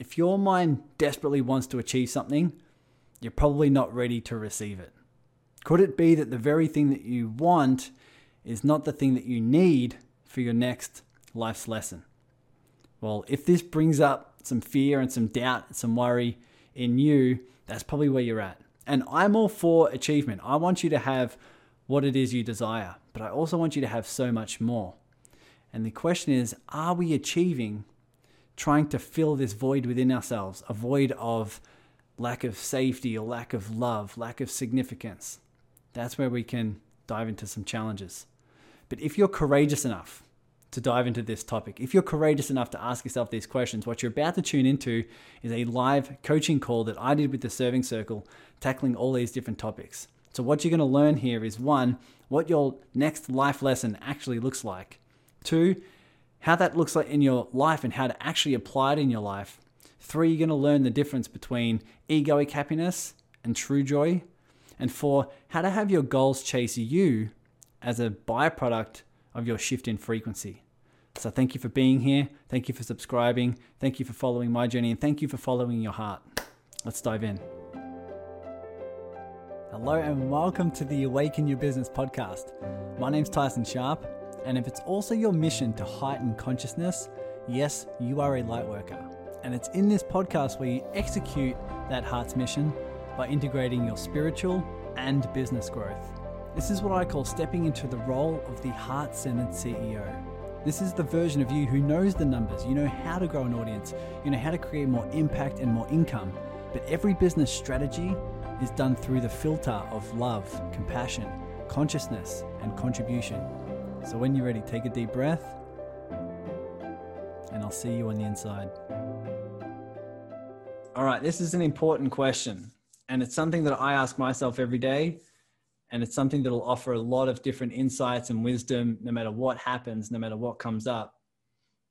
If your mind desperately wants to achieve something, you're probably not ready to receive it. Could it be that the very thing that you want is not the thing that you need for your next life's lesson? Well, if this brings up some fear and some doubt and some worry in you, that's probably where you're at. And I'm all for achievement. I want you to have what it is you desire, but I also want you to have so much more. And the question is are we achieving trying to fill this void within ourselves, a void of lack of safety or lack of love, lack of significance? That's where we can dive into some challenges. But if you're courageous enough to dive into this topic, if you're courageous enough to ask yourself these questions, what you're about to tune into is a live coaching call that I did with the Serving Circle, tackling all these different topics. So, what you're going to learn here is one, what your next life lesson actually looks like, two, how that looks like in your life and how to actually apply it in your life. Three, you're going to learn the difference between egoic happiness and true joy. And four, how to have your goals chase you as a byproduct of your shift in frequency. So, thank you for being here. Thank you for subscribing. Thank you for following my journey. And thank you for following your heart. Let's dive in. Hello, and welcome to the Awaken Your Business podcast. My name's Tyson Sharp. And if it's also your mission to heighten consciousness, yes, you are a light worker. And it's in this podcast where you execute that heart's mission by integrating your spiritual and business growth. This is what I call stepping into the role of the heart centered CEO. This is the version of you who knows the numbers, you know how to grow an audience, you know how to create more impact and more income. But every business strategy is done through the filter of love, compassion, consciousness, and contribution. So when you're ready, take a deep breath, and I'll see you on the inside. All right, this is an important question, and it's something that I ask myself every day, and it's something that will offer a lot of different insights and wisdom no matter what happens, no matter what comes up.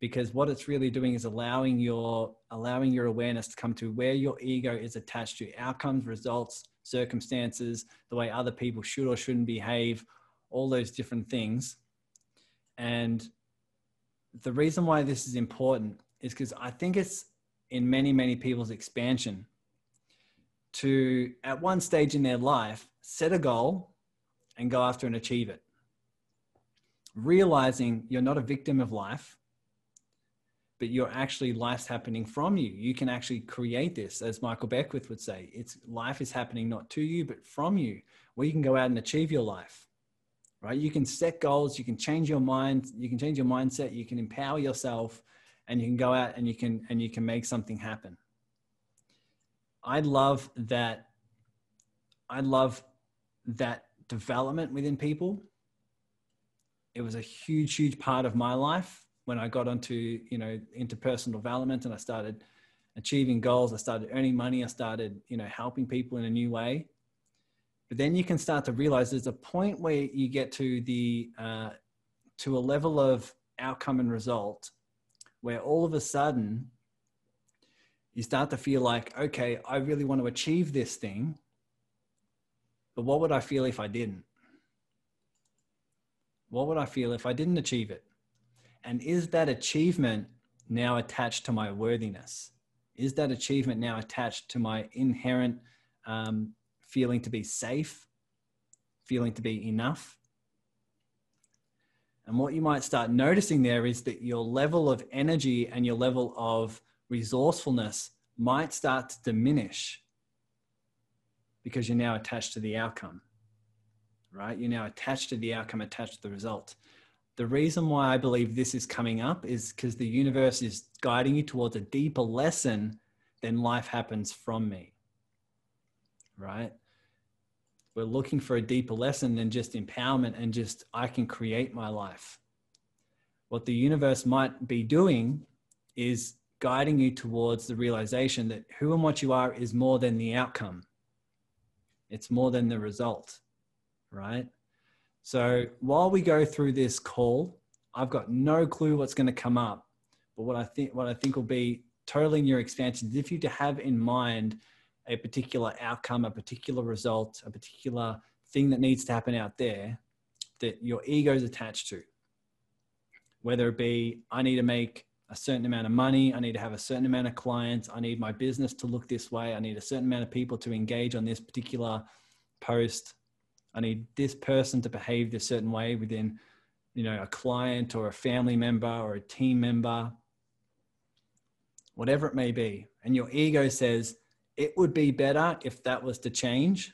Because what it's really doing is allowing your allowing your awareness to come to where your ego is attached to outcomes, results, circumstances, the way other people should or shouldn't behave, all those different things and the reason why this is important is because I think it's in many, many people's expansion to, at one stage in their life, set a goal and go after and achieve it. Realizing you're not a victim of life, but you're actually life's happening from you. You can actually create this, as Michael Beckwith would say. It's life is happening not to you, but from you, where you can go out and achieve your life right? You can set goals, you can change your mind, you can change your mindset, you can empower yourself, and you can go out and you can and you can make something happen. I love that. I love that development within people. It was a huge, huge part of my life when I got onto you know interpersonal development and I started achieving goals. I started earning money. I started you know helping people in a new way but then you can start to realize there's a point where you get to the uh, to a level of outcome and result where all of a sudden you start to feel like okay i really want to achieve this thing but what would i feel if i didn't? What would i feel if i didn't achieve it? And is that achievement now attached to my worthiness? Is that achievement now attached to my inherent um, feeling to be safe, feeling to be enough. And what you might start noticing there is that your level of energy and your level of resourcefulness might start to diminish because you're now attached to the outcome, right? You're now attached to the outcome, attached to the result. The reason why I believe this is coming up is because the universe is guiding you towards a deeper lesson than life happens from me right? We're looking for a deeper lesson than just empowerment and just, I can create my life. What the universe might be doing is guiding you towards the realization that who and what you are is more than the outcome, it's more than the result, right? So while we go through this call, I've got no clue what's going to come up. But what I think what I think will be totally your expansion is if you to have in mind a particular outcome, a particular result, a particular thing that needs to happen out there that your ego is attached to. Whether it be, I need to make a certain amount of money. I need to have a certain amount of clients. I need my business to look this way. I need a certain amount of people to engage on this particular post. I need this person to behave this certain way within, you know, a client or a family member or a team member, whatever it may be. And your ego says, it would be better if that was to change.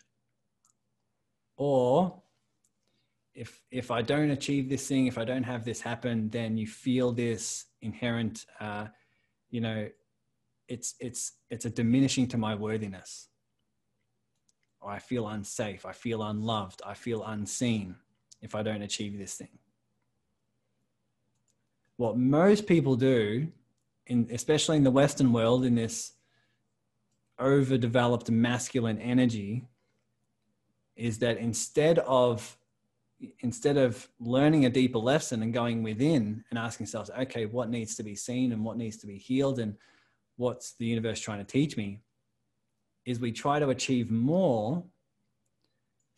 Or if if I don't achieve this thing, if I don't have this happen, then you feel this inherent, uh, you know, it's it's it's a diminishing to my worthiness. Or I feel unsafe. I feel unloved. I feel unseen if I don't achieve this thing. What most people do, in especially in the Western world, in this overdeveloped masculine energy, is that instead of instead of learning a deeper lesson and going within and asking ourselves, okay, what needs to be seen and what needs to be healed and what's the universe trying to teach me, is we try to achieve more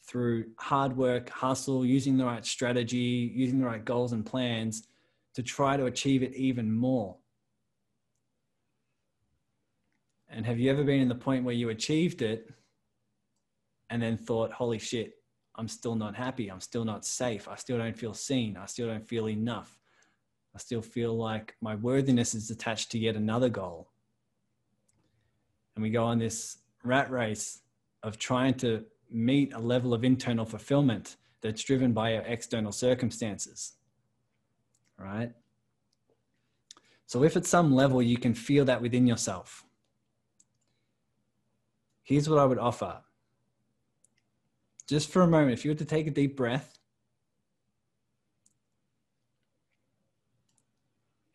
through hard work, hustle, using the right strategy, using the right goals and plans to try to achieve it even more. And have you ever been in the point where you achieved it and then thought, holy shit, I'm still not happy. I'm still not safe. I still don't feel seen. I still don't feel enough. I still feel like my worthiness is attached to yet another goal. And we go on this rat race of trying to meet a level of internal fulfillment that's driven by our external circumstances. Right? So, if at some level you can feel that within yourself, here's what I would offer just for a moment, if you were to take a deep breath,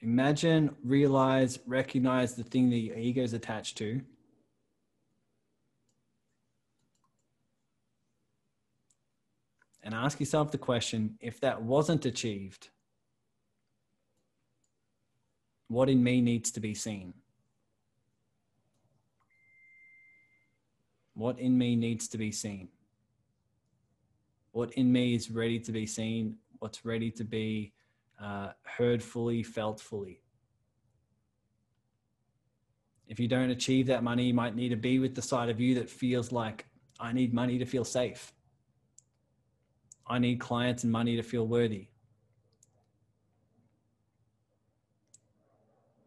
imagine, realize, recognize the thing that your ego is attached to. And ask yourself the question if that wasn't achieved, what in me needs to be seen? What in me needs to be seen? what in me is ready to be seen, what's ready to be uh, heard fully, felt fully. If you don't achieve that money, you might need to be with the side of you that feels like, I need money to feel safe. I need clients and money to feel worthy.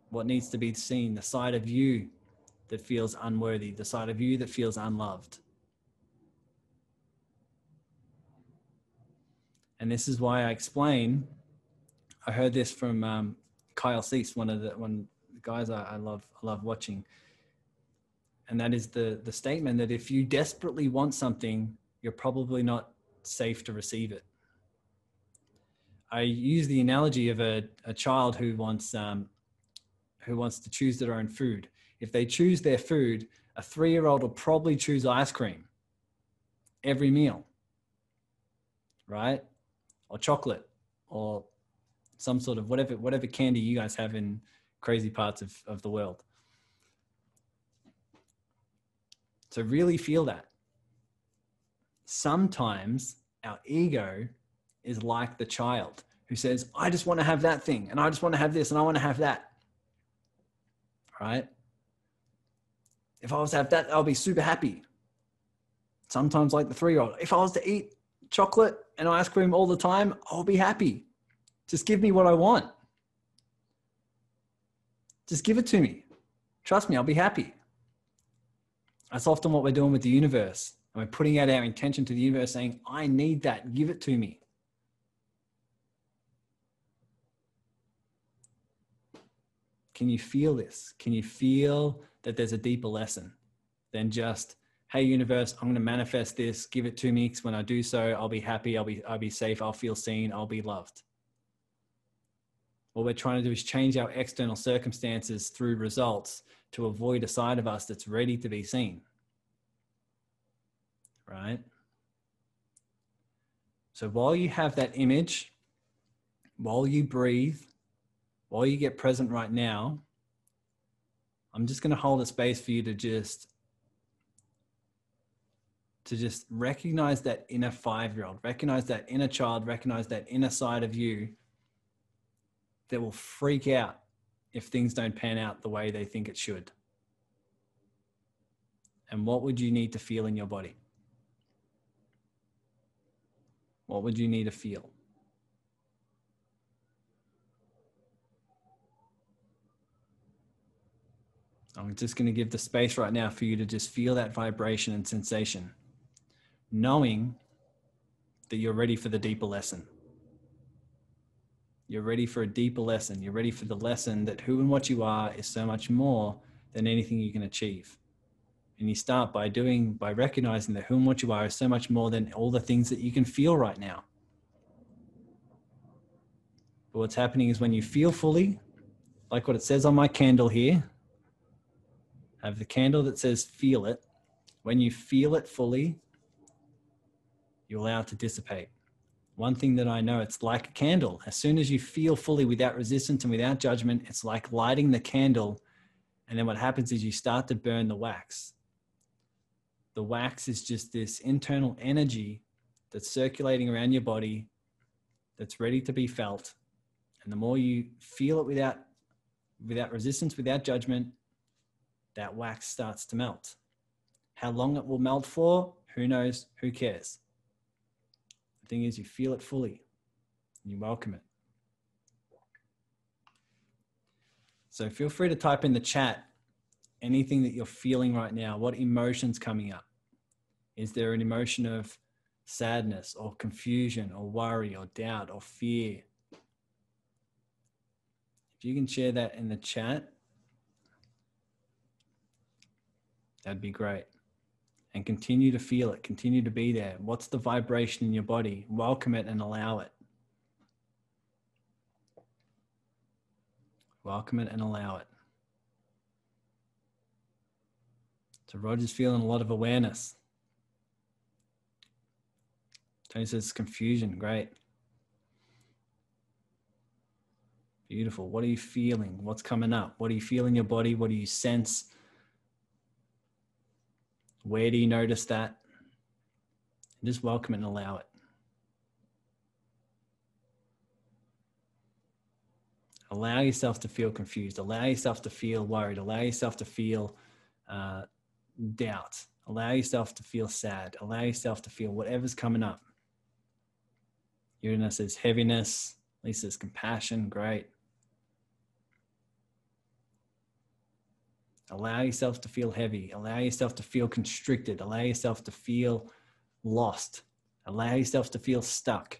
What needs to be seen? The side of you that feels unworthy, the side of you that feels unloved. and this is why I explain. I heard this from um, Kyle Cease, one of the one guys I, I love I love watching, and that is the the statement that if you desperately want something, you're probably not safe to receive it. I use the analogy of a, a child who wants um, who wants to choose their own food. If they choose their food, a three year old will probably choose ice cream every meal, right? or chocolate or some sort of whatever whatever candy you guys have in crazy parts of, of the world. So really feel that. Sometimes our ego is like the child who says, I just want to have that thing and I just want to have this and I want to have that. Right? If I was to have that, I'll be super happy. Sometimes like the three year old, if I was to eat chocolate and ice cream all the time, I'll be happy. Just give me what I want. Just give it to me. Trust me, I'll be happy. That's often what we're doing with the universe. And we're putting out our intention to the universe saying, I need that. Give it to me. Can you feel this? Can you feel that there's a deeper lesson than just hey universe i'm going to manifest this. Give it to me because when i do so i'll be happy. I'll be i'll be safe. I'll feel seen. I'll be loved. What we're trying to do is change our external circumstances through results to avoid a side of us that's ready to be seen. Right? So while you have that image while you breathe while you get present right now i'm just going to hold a space for you to just to just recognize that inner five year old, recognize that inner child, recognize that inner side of you that will freak out if things don't pan out the way they think it should? And what would you need to feel in your body? What would you need to feel? I'm just going to give the space right now for you to just feel that vibration and sensation, knowing that you're ready for the deeper lesson. You're ready for a deeper lesson. You're ready for the lesson that who and what you are is so much more than anything you can achieve. And you start by doing, by recognizing that who and what you are is so much more than all the things that you can feel right now. But what's happening is when you feel fully, like what it says on my candle here, Have the candle that says feel it. When you feel it fully, you allow it to dissipate. One thing that I know, it's like a candle. As soon as you feel fully without resistance and without judgment, it's like lighting the candle. And then what happens is you start to burn the wax. The wax is just this internal energy that's circulating around your body that's ready to be felt. And the more you feel it without without resistance, without judgment, that wax starts to melt. How long it will melt for, who knows, who cares? The thing is, you feel it fully and you welcome it. So feel free to type in the chat anything that you're feeling right now. What emotion's coming up? Is there an emotion of sadness or confusion or worry or doubt or fear? If you can share that in the chat, that'd be great and continue to feel it, continue to be there. What's the vibration in your body? Welcome it and allow it. Welcome it and allow it. So Roger's feeling a lot of awareness. Tony says confusion. Great. Beautiful. What are you feeling? What's coming up? What do you feel in your body? What do you sense? Where do you notice that? Just welcome it and allow it. Allow yourself to feel confused. Allow yourself to feel worried. Allow yourself to feel uh, doubt. Allow yourself to feel sad. Allow yourself to feel whatever's coming up. Uranus is heaviness. Lisa says compassion. Great. Allow yourself to feel heavy. Allow yourself to feel constricted. Allow yourself to feel lost. Allow yourself to feel stuck.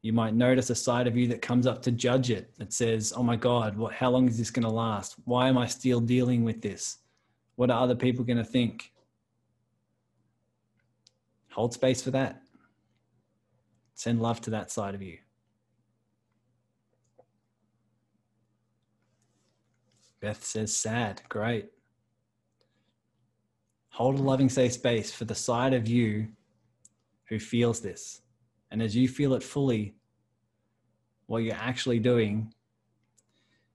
You might notice a side of you that comes up to judge it. That says, "Oh my God, what? How long is this going to last? Why am I still dealing with this? What are other people going to think?" Hold space for that. Send love to that side of you. Beth says sad. Great. Hold a loving, safe space for the side of you who feels this. And as you feel it fully, what you're actually doing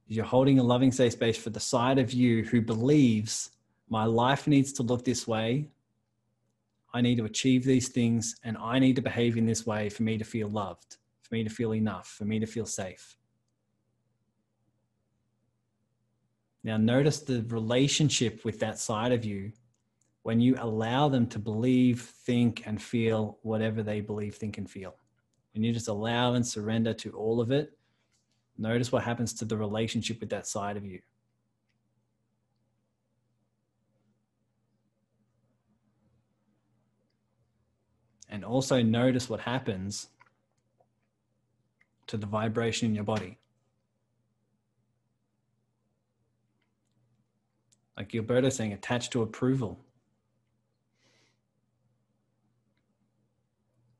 is you're holding a loving, safe space for the side of you who believes my life needs to look this way. I need to achieve these things and I need to behave in this way for me to feel loved, for me to feel enough, for me to feel safe. Now, notice the relationship with that side of you when you allow them to believe, think, and feel whatever they believe, think, and feel. When you just allow and surrender to all of it, notice what happens to the relationship with that side of you. And also notice what happens to the vibration in your body. Like Gilberto saying, attached to approval.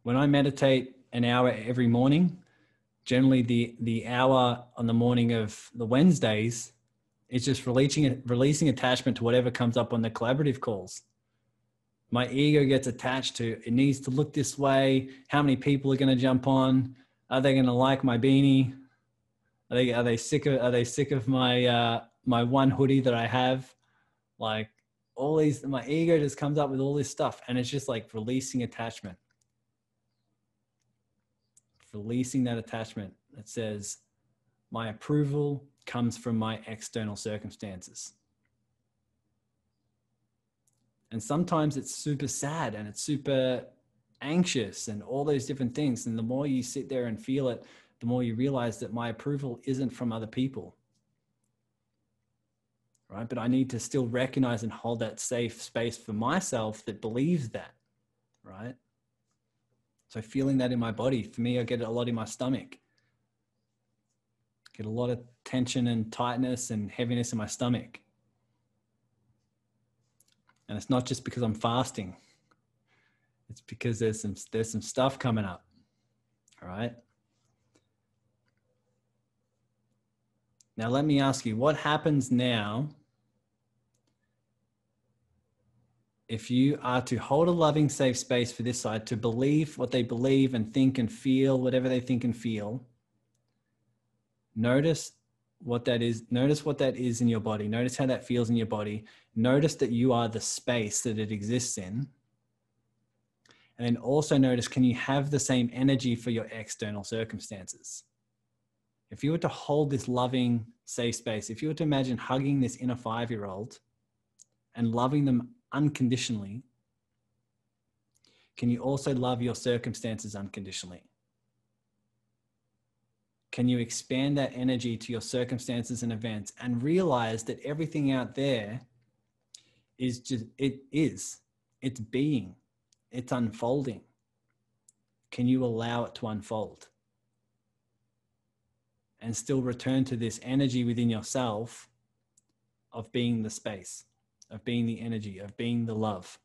When I meditate an hour every morning, generally the the hour on the morning of the Wednesdays is just releasing releasing attachment to whatever comes up on the collaborative calls. My ego gets attached to it needs to look this way. How many people are going to jump on? Are they going to like my beanie? Are they are they sick of are they sick of my uh, my one hoodie that I have? Like all these my ego just comes up with all this stuff and it's just like releasing attachment releasing that attachment that says my approval comes from my external circumstances. And sometimes it's super sad and it's super anxious and all those different things. And the more you sit there and feel it, the more you realize that my approval isn't from other people. Right. But I need to still recognize and hold that safe space for myself that believes that. Right. So feeling that in my body, for me, I get it a lot in my stomach. Get a lot of tension and tightness and heaviness in my stomach. And it's not just because I'm fasting. It's because there's some there's some stuff coming up. All right. Now let me ask you, what happens now if you are to hold a loving, safe space for this side to believe what they believe and think and feel, whatever they think and feel, notice what that is. Notice what that is in your body. Notice how that feels in your body. Notice that you are the space that it exists in. And then also notice can you have the same energy for your external circumstances? If you were to hold this loving, safe space, if you were to imagine hugging this inner five year old and loving them unconditionally, can you also love your circumstances unconditionally? Can you expand that energy to your circumstances and events and realize that everything out there is just, it is, it's being, it's unfolding. Can you allow it to unfold? And still return to this energy within yourself of being the space of being the energy, of being the love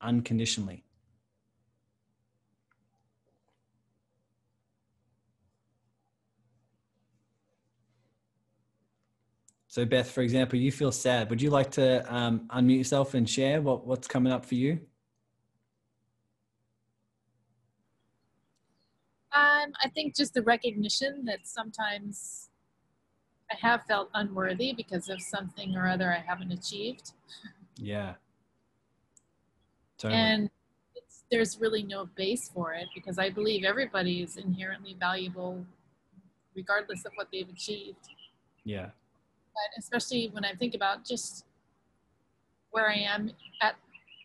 unconditionally. So, Beth, for example, you feel sad. Would you like to um, unmute yourself and share what, what's coming up for you? Um, I think just the recognition that sometimes I have felt unworthy because of something or other I haven't achieved. Yeah. Totally. And there's really no base for it because I believe everybody is inherently valuable regardless of what they've achieved. Yeah. But especially when I think about just where I am at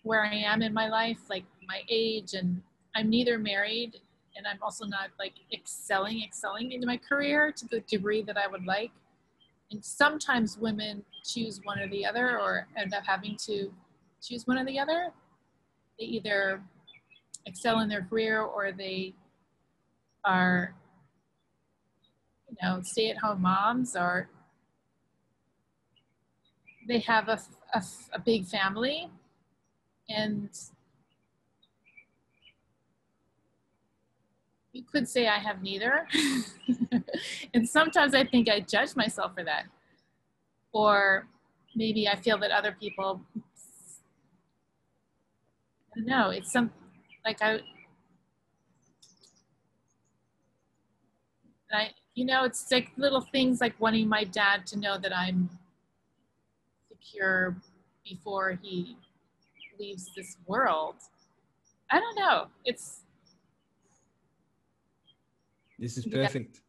where I am in my life, like my age and I'm neither married and I'm also not like excelling, excelling into my career to the degree that I would like and sometimes women choose one or the other or end up having to choose one or the other. They either excel in their career or they are you know stay-at-home moms or they have a, a, a big family. And you could say I have neither. and sometimes I think I judge myself for that. Or maybe I feel that other people, I don't know, it's some, like I, I, you know, it's like little things like wanting my dad to know that I'm secure before he leaves this world. I don't know. It's this is perfect.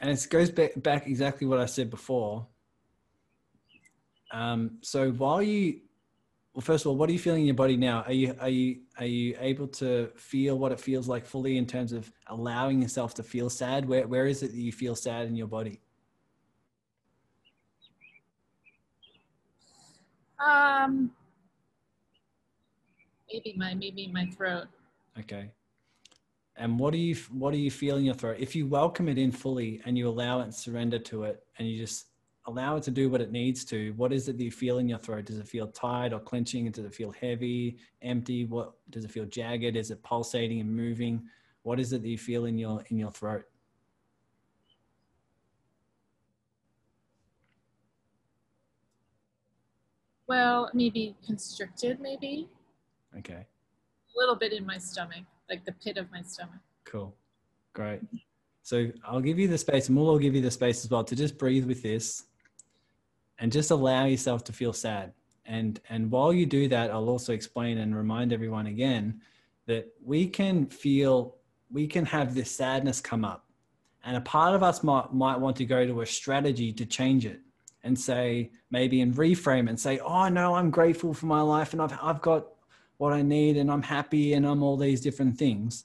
Yeah. And it goes back, back exactly what I said before. Um, so while you, well, first of all, what are you feeling in your body now? Are you are you are you able to feel what it feels like fully in terms of allowing yourself to feel sad? Where where is it that you feel sad in your body? Um, maybe my maybe my throat. Okay and what do you what do you feel in your throat? If you welcome it in fully and you allow it and surrender to it and you just allow it to do what it needs to what is it that you feel in your throat? Does it feel tight or clenching? Does it feel heavy empty? What does it feel jagged? Is it pulsating and moving? What is it that you feel in your in your throat? Well maybe constricted maybe. Okay. A little bit in my stomach like the pit of my stomach. Cool. Great. So I'll give you the space, and we'll all give you the space as well to just breathe with this and just allow yourself to feel sad. And, and while you do that, I'll also explain and remind everyone again that we can feel, we can have this sadness come up. And a part of us might, might want to go to a strategy to change it and say, maybe and reframe and say, oh, no, I'm grateful for my life and I've, I've got what I need and I'm happy and I'm all these different things.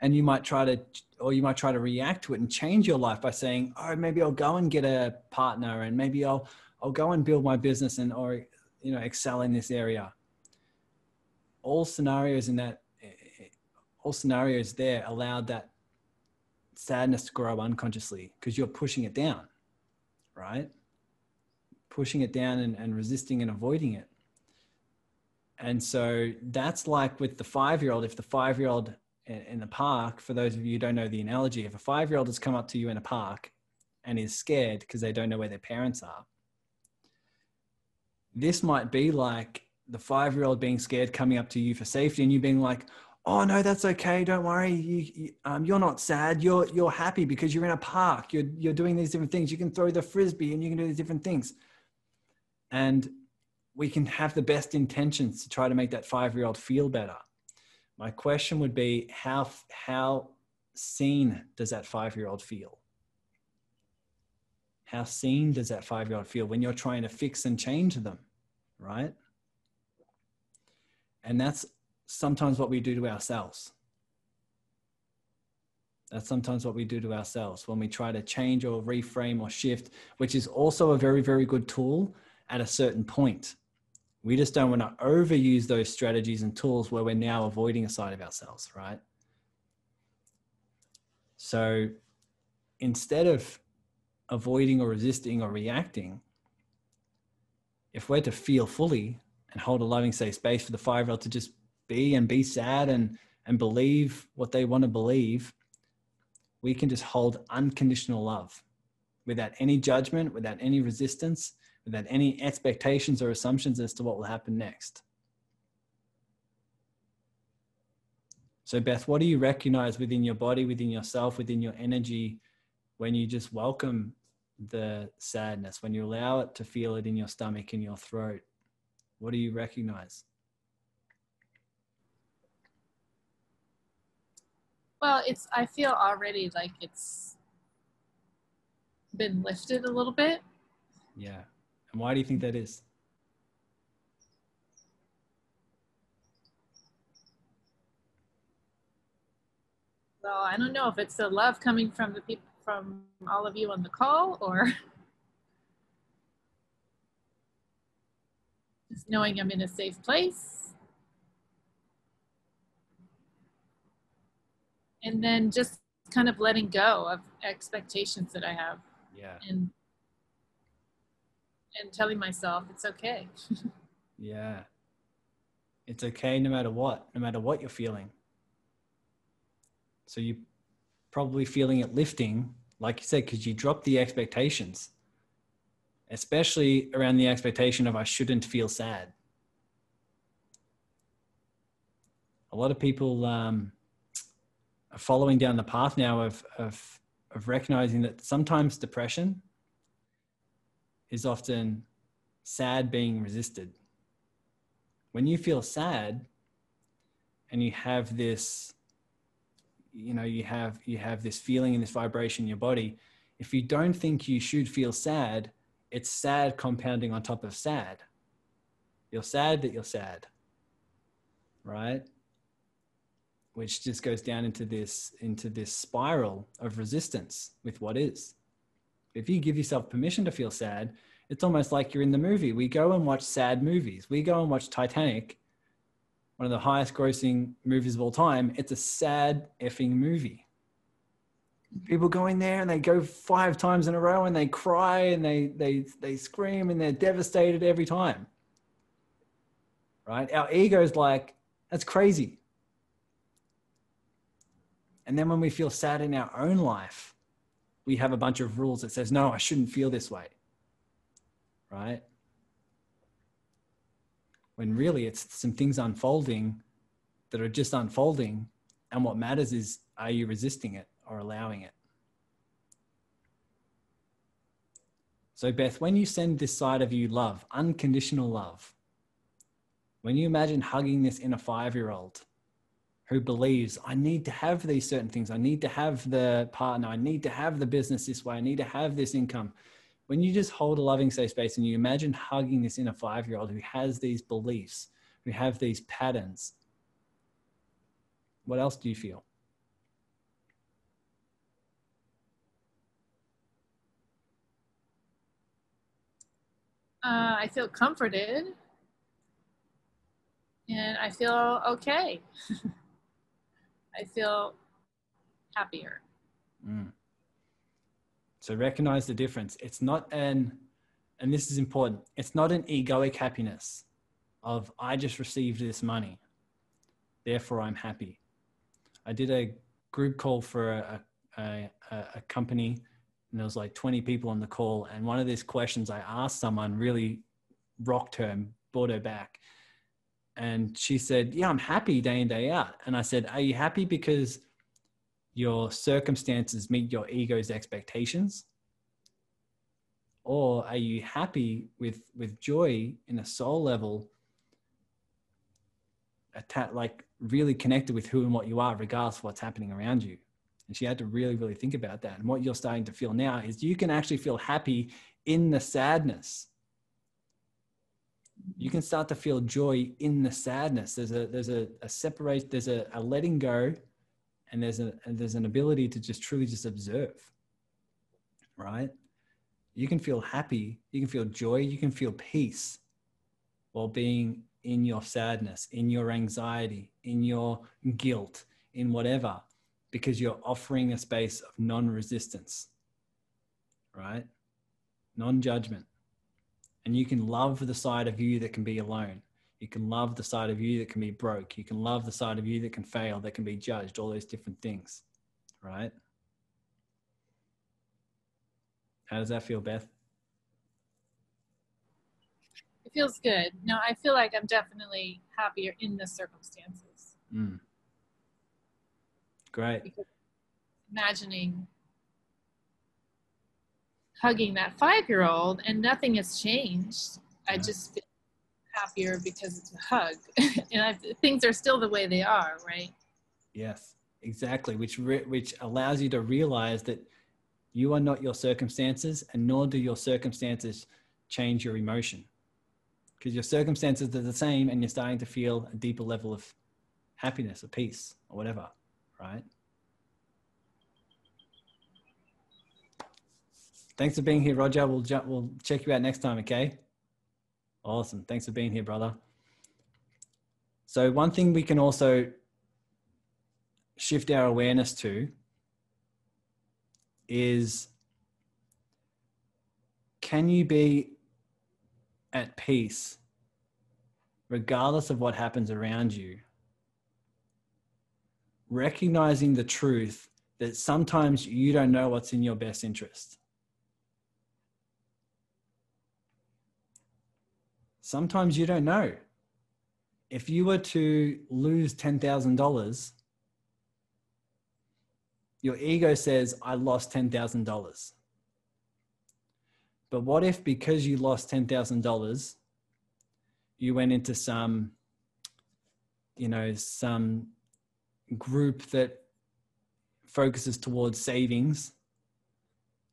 And you might try to, or you might try to react to it and change your life by saying, oh, maybe I'll go and get a partner and maybe I'll, I'll go and build my business and, or, you know, excel in this area. All scenarios in that, eh, eh, eh, all scenarios there allowed that sadness to grow unconsciously because you're pushing it down, right? Pushing it down and, and resisting and avoiding it. And so that's like with the five year old, if the five year old in the park, for those of you who don't know the analogy, if a five year old has come up to you in a park and is scared because they don't know where their parents are, this might be like the five year old being scared coming up to you for safety and you being like, oh no that's okay don't worry. You, you, um, you're not sad. You're you're happy because you're in a park. You're you're doing these different things. You can throw the frisbee and you can do these different things. And we can have the best intentions to try to make that five year old feel better my question would be how how seen does that five year old feel how seen does that five year old feel when you're trying to fix and change them right and that's sometimes what we do to ourselves. That's sometimes what we do to ourselves when we try to change or reframe or shift, which is also a very, very good tool at a certain point. We just don't want to overuse those strategies and tools where we're now avoiding a side of ourselves, right? So instead of avoiding or resisting or reacting, if we're to feel fully and hold a loving, safe space for the five year old to just be and be sad and and believe what they want to believe we can just hold unconditional love without any judgment without any resistance without any expectations or assumptions as to what will happen next so beth what do you recognize within your body within yourself within your energy when you just welcome the sadness when you allow it to feel it in your stomach in your throat what do you recognize Well, it's I feel already like it's been lifted a little bit. Yeah. And why do you think that is? Well, I don't know if it's the love coming from the people from all of you on the call or just knowing I'm in a safe place. and then just kind of letting go of expectations that I have. Yeah. And and telling myself it's okay. yeah. It's okay no matter what, no matter what you're feeling. So you're probably feeling it lifting, like you said, because you dropped the expectations, especially around the expectation of I shouldn't feel sad. A lot of people um, are following down the path now of, of, of recognizing that sometimes depression is often sad being resisted. When you feel sad and you have this, you know, you have, you have this feeling and this vibration in your body, if you don't think you should feel sad, it's sad compounding on top of sad. You're sad that you're sad, right? which just goes down into this into this spiral of resistance with what is if you give yourself permission to feel sad it's almost like you're in the movie. We go and watch sad movies. We go and watch titanic one of the highest grossing movies of all time. It's a sad effing movie. People go in there and they go five times in a row and they cry and they they they scream and they're devastated every time. Right? Our ego's like that's crazy. And then when we feel sad in our own life, we have a bunch of rules that says, no, I shouldn't feel this way. Right? When really it's some things unfolding that are just unfolding. And what matters is, are you resisting it or allowing it? So, Beth, when you send this side of you love, unconditional love, when you imagine hugging this inner five year old, who believes I need to have these certain things. I need to have the partner. I need to have the business this way. I need to have this income. When you just hold a loving safe space and you imagine hugging this inner five year old who has these beliefs, who have these patterns, what else do you feel? Uh, I feel comforted and I feel okay. I feel happier. Mm. So recognize the difference. It's not an, and this is important, it's not an egoic happiness of I just received this money, therefore I'm happy. I did a group call for a, a, a, company and there was like 20 people on the call. And one of these questions I asked someone really rocked her and brought her back. And she said, Yeah, I'm happy day in, day out. And I said, Are you happy because your circumstances meet your ego's expectations? Or are you happy with, with joy in a soul level, atta- like really connected with who and what you are, regardless of what's happening around you? And she had to really, really think about that. And what you're starting to feel now is you can actually feel happy in the sadness. You can start to feel joy in the sadness. There's a there's a, a separate, there's a, a letting go, and there's a and there's an ability to just truly just observe. Right? You can feel happy, you can feel joy, you can feel peace while being in your sadness, in your anxiety, in your guilt, in whatever because you're offering a space of non resistance, right? Non judgment. And you can love the side of you that can be alone. You can love the side of you that can be broke. You can love the side of you that can fail, that can be judged, all those different things, right? How does that feel, Beth? It feels good. No, I feel like I'm definitely happier in the circumstances. Mm. Great. Because imagining hugging that five year old and nothing has changed. I just feel happier because it's a hug. and I, things are still the way they are, right? Yes, exactly. Which, re- which allows you to realize that you are not your circumstances and nor do your circumstances change your emotion because your circumstances are the same and you're starting to feel a deeper level of happiness or peace or whatever right? Thanks for being here, Roger. We'll, ju- we'll check you out next time, okay? Awesome. Thanks for being here, brother. So, one thing we can also shift our awareness to is can you be at peace regardless of what happens around you recognizing the truth that sometimes you don't know what's in your best interest. Sometimes you don't know. If you were to lose $10,000, your ego says, I lost $10,000. But what if because you lost $10,000, you went into some, you know, some group that focuses towards savings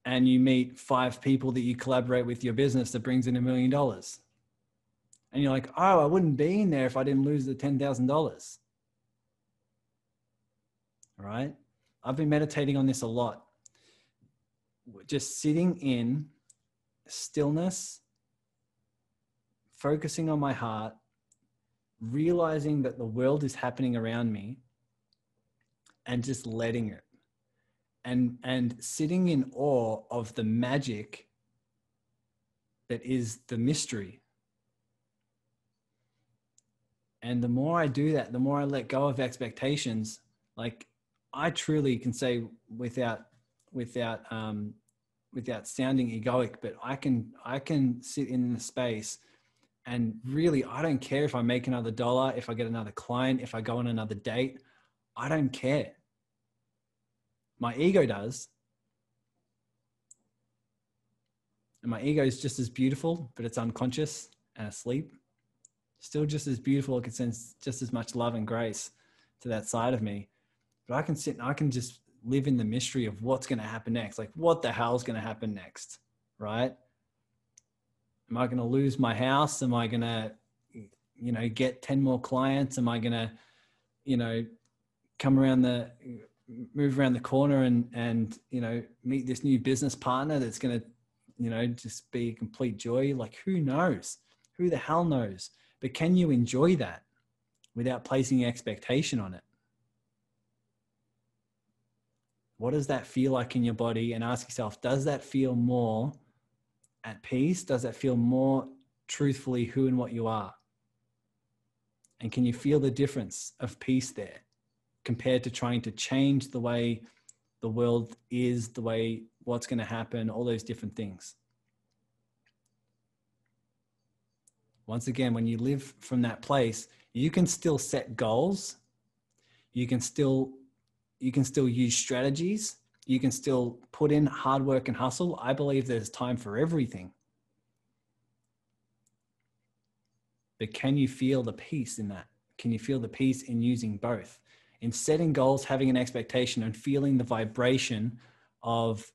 and you meet five people that you collaborate with your business that brings in a million dollars and you're like oh i wouldn't be in there if i didn't lose the $10000 right? I've been meditating on this a lot. Just sitting in stillness focusing on my heart realizing that the world is happening around me and just letting it. And and sitting in awe of the magic that is the mystery and the more i do that the more i let go of expectations like i truly can say without without um without sounding egoic but i can i can sit in the space and really i don't care if i make another dollar if i get another client if i go on another date i don't care my ego does. And my ego is just as beautiful, but it's unconscious and asleep. Still just as beautiful. It can sense just as much love and grace, to that side of me. But I can sit and I can just live in the mystery of what's going to happen next. Like, what the hell's going to happen next? Right? Am I going to lose my house? Am I going to, you know, get 10 more clients? Am I going to, you know, come around the, move around the corner and, and, you know, meet this new business partner that's going to, you know, just be complete joy? Like, who knows? Who the hell knows? But can you enjoy that without placing expectation on it? What does that feel like in your body? And ask yourself, does that feel more at peace? Does that feel more truthfully who and what you are? And can you feel the difference of peace there compared to trying to change the way the world is, the way what's going to happen, all those different things? Once again, when you live from that place, you can still set goals. You can still you can still use strategies. You can still put in hard work and hustle. I believe there's time for everything. But can you feel the peace in that? Can you feel the peace in using both? In setting goals, having an expectation, and feeling the vibration of,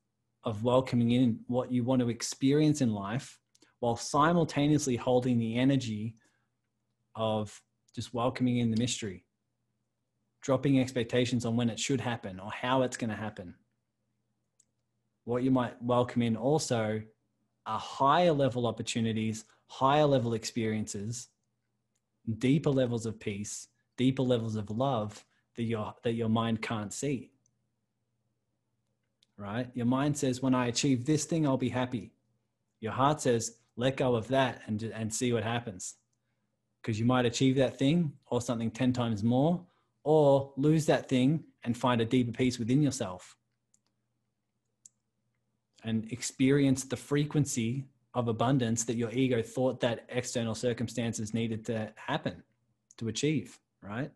of welcoming in what you want to experience in life while simultaneously holding the energy of just welcoming in the mystery dropping expectations on when it should happen or how it's going to happen. What you might welcome in also are higher level opportunities, higher level experiences, deeper levels of peace, deeper levels of love that your that your mind can't see. Right? Your mind says, when I achieve this thing, I'll be happy. Your heart says, let go of that and, and see what happens. Because you might achieve that thing or something 10 times more, or lose that thing and find a deeper peace within yourself and experience the frequency of abundance that your ego thought that external circumstances needed to happen to achieve, right?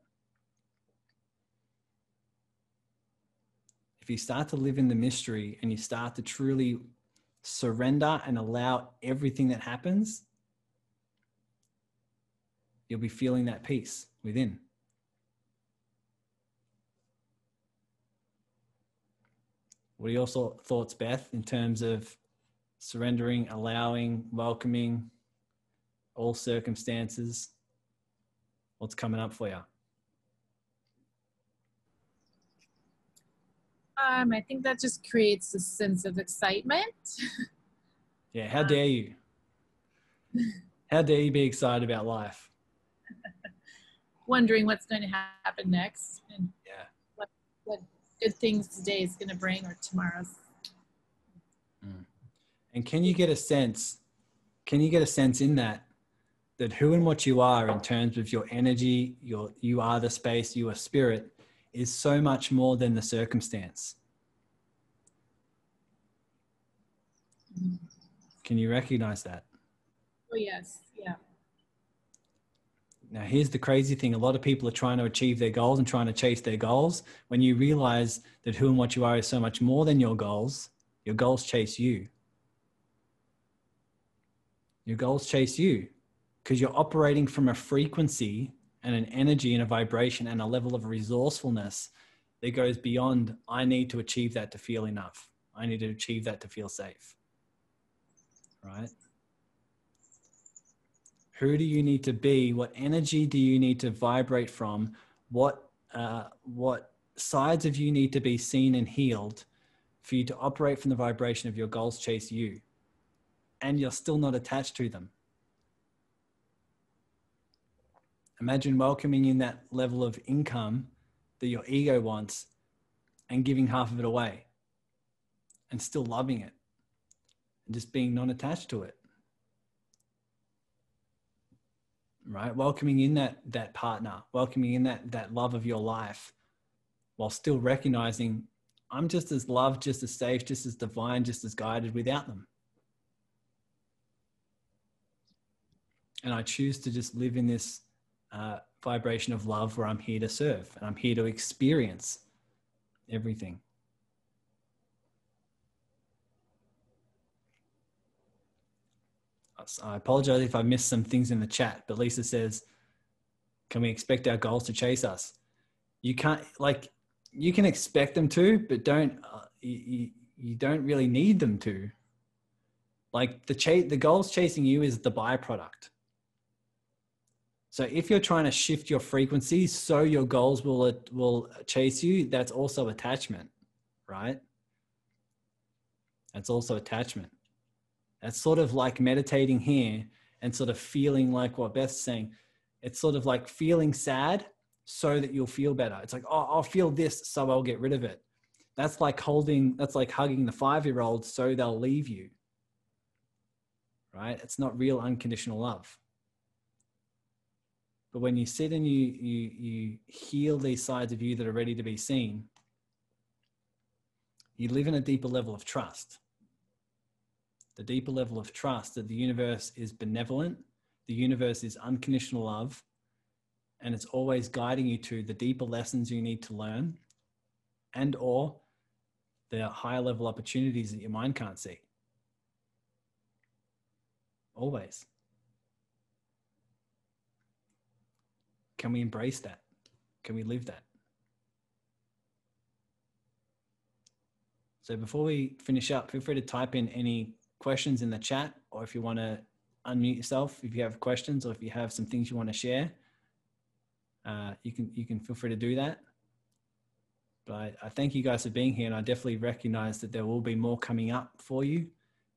If you start to live in the mystery and you start to truly surrender and allow everything that happens, you'll be feeling that peace within. What are your thoughts, Beth, in terms of surrendering, allowing, welcoming all circumstances? What's coming up for you? Um, I think that just creates a sense of excitement. yeah, how dare you? How dare you be excited about life? Wondering what's going to happen next. And yeah. What, what good things today is going to bring or tomorrow's. Mm. And can you get a sense? Can you get a sense in that that who and what you are in terms of your energy, your you are the space, you are spirit, is so much more than the circumstance. Can you recognize that? Oh yes, yeah. Now, here's the crazy thing a lot of people are trying to achieve their goals and trying to chase their goals. When you realize that who and what you are is so much more than your goals, your goals chase you. Your goals chase you because you're operating from a frequency and an energy and a vibration and a level of resourcefulness that goes beyond, I need to achieve that to feel enough. I need to achieve that to feel safe. Right? who do you need to be what energy do you need to vibrate from what uh, what sides of you need to be seen and healed for you to operate from the vibration of your goals chase you and you're still not attached to them imagine welcoming in that level of income that your ego wants and giving half of it away and still loving it and just being non-attached to it right? Welcoming in that that partner welcoming in that that love of your life while still recognizing i'm just as loved just as safe just as divine just as guided without them. And i choose to just live in this uh, vibration of love where i'm here to serve and i'm here to experience everything I apologize if I missed some things in the chat, but Lisa says, can we expect our goals to chase us? you can't like you can expect them to, but don't uh, you, you don't really need them to. Like the chase, the goals chasing you is the byproduct. So if you're trying to shift your frequency so your goals will will chase you, that's also attachment, right? That's also attachment. That's sort of like meditating here and sort of feeling like what Beth's saying. It's sort of like feeling sad so that you'll feel better. It's like, oh, I'll feel this, so I'll get rid of it. That's like holding, that's like hugging the five year old so they'll leave you. Right? It's not real unconditional love. But when you sit and you, you, you heal these sides of you that are ready to be seen, you live in a deeper level of trust. The deeper level of trust that the universe is benevolent, the universe is unconditional love, and it's always guiding you to the deeper lessons you need to learn and or the higher level opportunities that your mind can't see always can we embrace that can we live that so before we finish up feel free to type in any questions in the chat or if you want to unmute yourself if you have questions or if you have some things you want to share uh, you can you can feel free to do that. But I, I, thank you guys for being here, and I definitely recognize that there will be more coming up for you.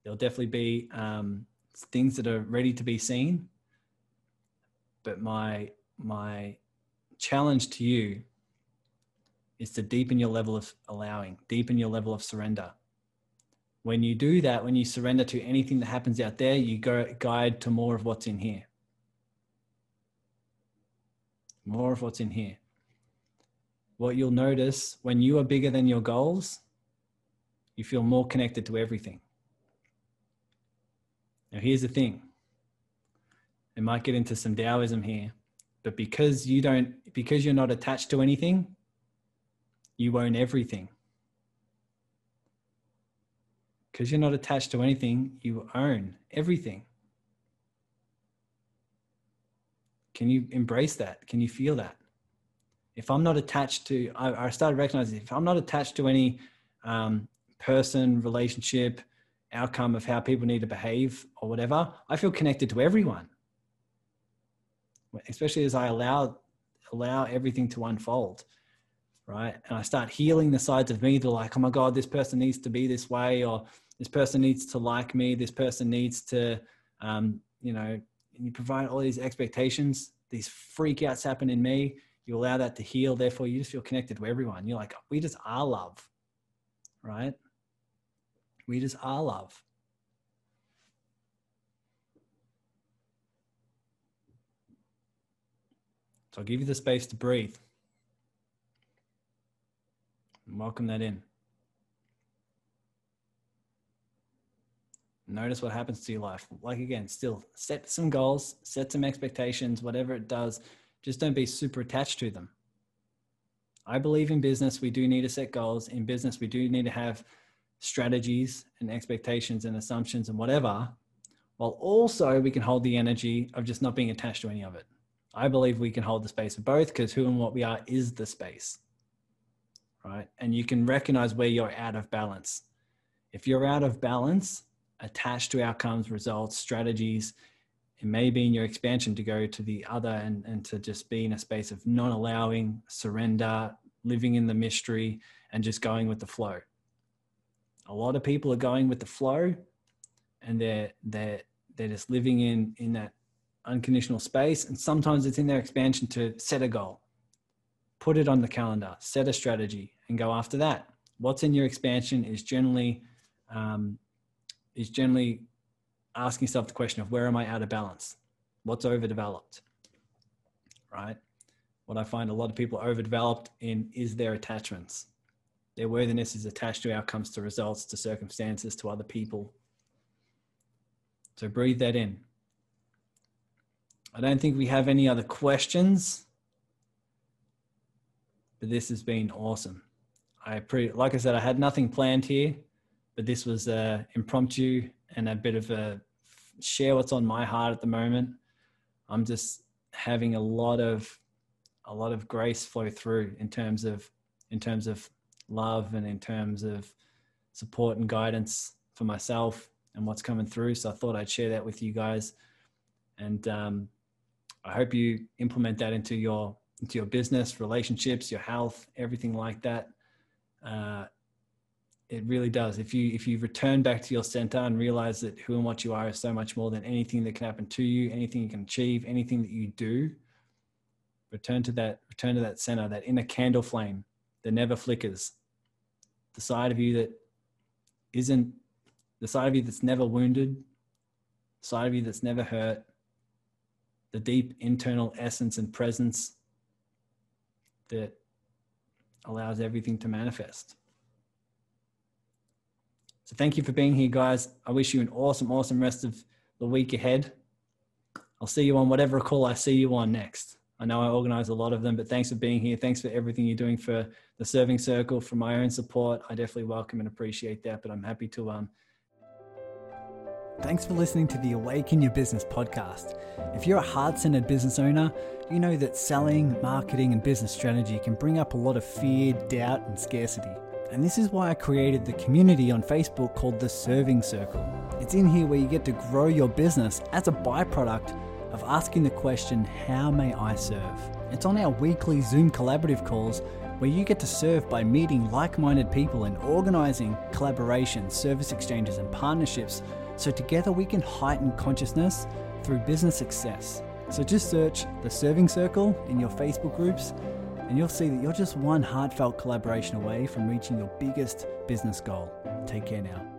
There'll definitely be um, things that are ready to be seen. But my my challenge to you is to deepen your level of allowing, deepen your level of surrender. When you do that, when you surrender to anything that happens out there, you go guide to more of what's in here more of what's in here. What you'll notice when you are bigger than your goals, you feel more connected to everything. Now, here's the thing it might get into some Taoism here, but because you don't, because you're not attached to anything, you own everything. Because you're not attached to anything, you own everything. Can you embrace that? Can you feel that? If I'm not attached to, I, I started recognizing if I'm not attached to any um, person, relationship, outcome of how people need to behave or whatever, I feel connected to everyone. Especially as I allow allow everything to unfold, right? And I start healing the sides of me that are like, oh my God, this person needs to be this way, or this person needs to like me, this person needs to, um, you know, you provide all these expectations, these freakouts happen in me, you allow that to heal. Therefore, you just feel connected to everyone. You're like, we just are love, right? We just are love. So I'll give you the space to breathe. And welcome that in. notice what happens to your life. Like again, still set some goals, set some expectations, whatever it does. Just don't be super attached to them. I believe in business, we do need to set goals. In business, we do need to have strategies and expectations and assumptions and whatever, while also we can hold the energy of just not being attached to any of it. I believe we can hold the space of both because who and what we are is the space, right? And you can recognize where you're out of balance. If you're out of balance, attached to outcomes, results, strategies. It may be in your expansion to go to the other and, and to just be in a space of non allowing, surrender, living in the mystery, and just going with the flow. A lot of people are going with the flow and they're they're they're just living in in that unconditional space. And sometimes it's in their expansion to set a goal, put it on the calendar, set a strategy, and go after that. What's in your expansion is generally um, is generally asking yourself the question of where am I out of balance? What's overdeveloped? Right? What I find a lot of people are overdeveloped in is their attachments. Their worthiness is attached to outcomes, to results, to circumstances, to other people. So breathe that in. I don't think we have any other questions, but this has been awesome. I like I said, I had nothing planned here but this was uh, impromptu and a bit of a share what's on my heart at the moment. I'm just having a lot of a lot of grace flow through in terms of in terms of love and in terms of support and guidance for myself and what's coming through. So I thought I'd share that with you guys, and um, I hope you implement that into your into your business, relationships, your health, everything like that. Uh, it really does. If you if you return back to your center and realize that who and what you are is so much more than anything that can happen to you, anything you can achieve, anything that you do. Return to that. Return to that center, that inner candle flame that never flickers. The side of you that isn't the side of you that's never wounded, the side of you that's never hurt, the deep internal essence and presence that allows everything to manifest. So thank you for being here, guys. I wish you an awesome, awesome rest of the week ahead. I'll see you on whatever call I see you on next. I know I organize a lot of them, but thanks for being here. Thanks for everything you're doing for the serving circle, for my own support. I definitely welcome and appreciate that, but I'm happy to um Thanks for listening to the Awaken Your Business podcast. If you're a heart centered business owner, you know that selling, marketing, and business strategy can bring up a lot of fear, doubt, and scarcity. And this is why I created the community on Facebook called the Serving Circle. It's in here where you get to grow your business as a byproduct of asking the question, How may I serve? It's on our weekly Zoom collaborative calls where you get to serve by meeting like minded people and organizing collaborations, service exchanges, and partnerships so together we can heighten consciousness through business success. So just search the Serving Circle in your Facebook groups and you'll see that you're just one heartfelt collaboration away from reaching your biggest business goal. Take care now.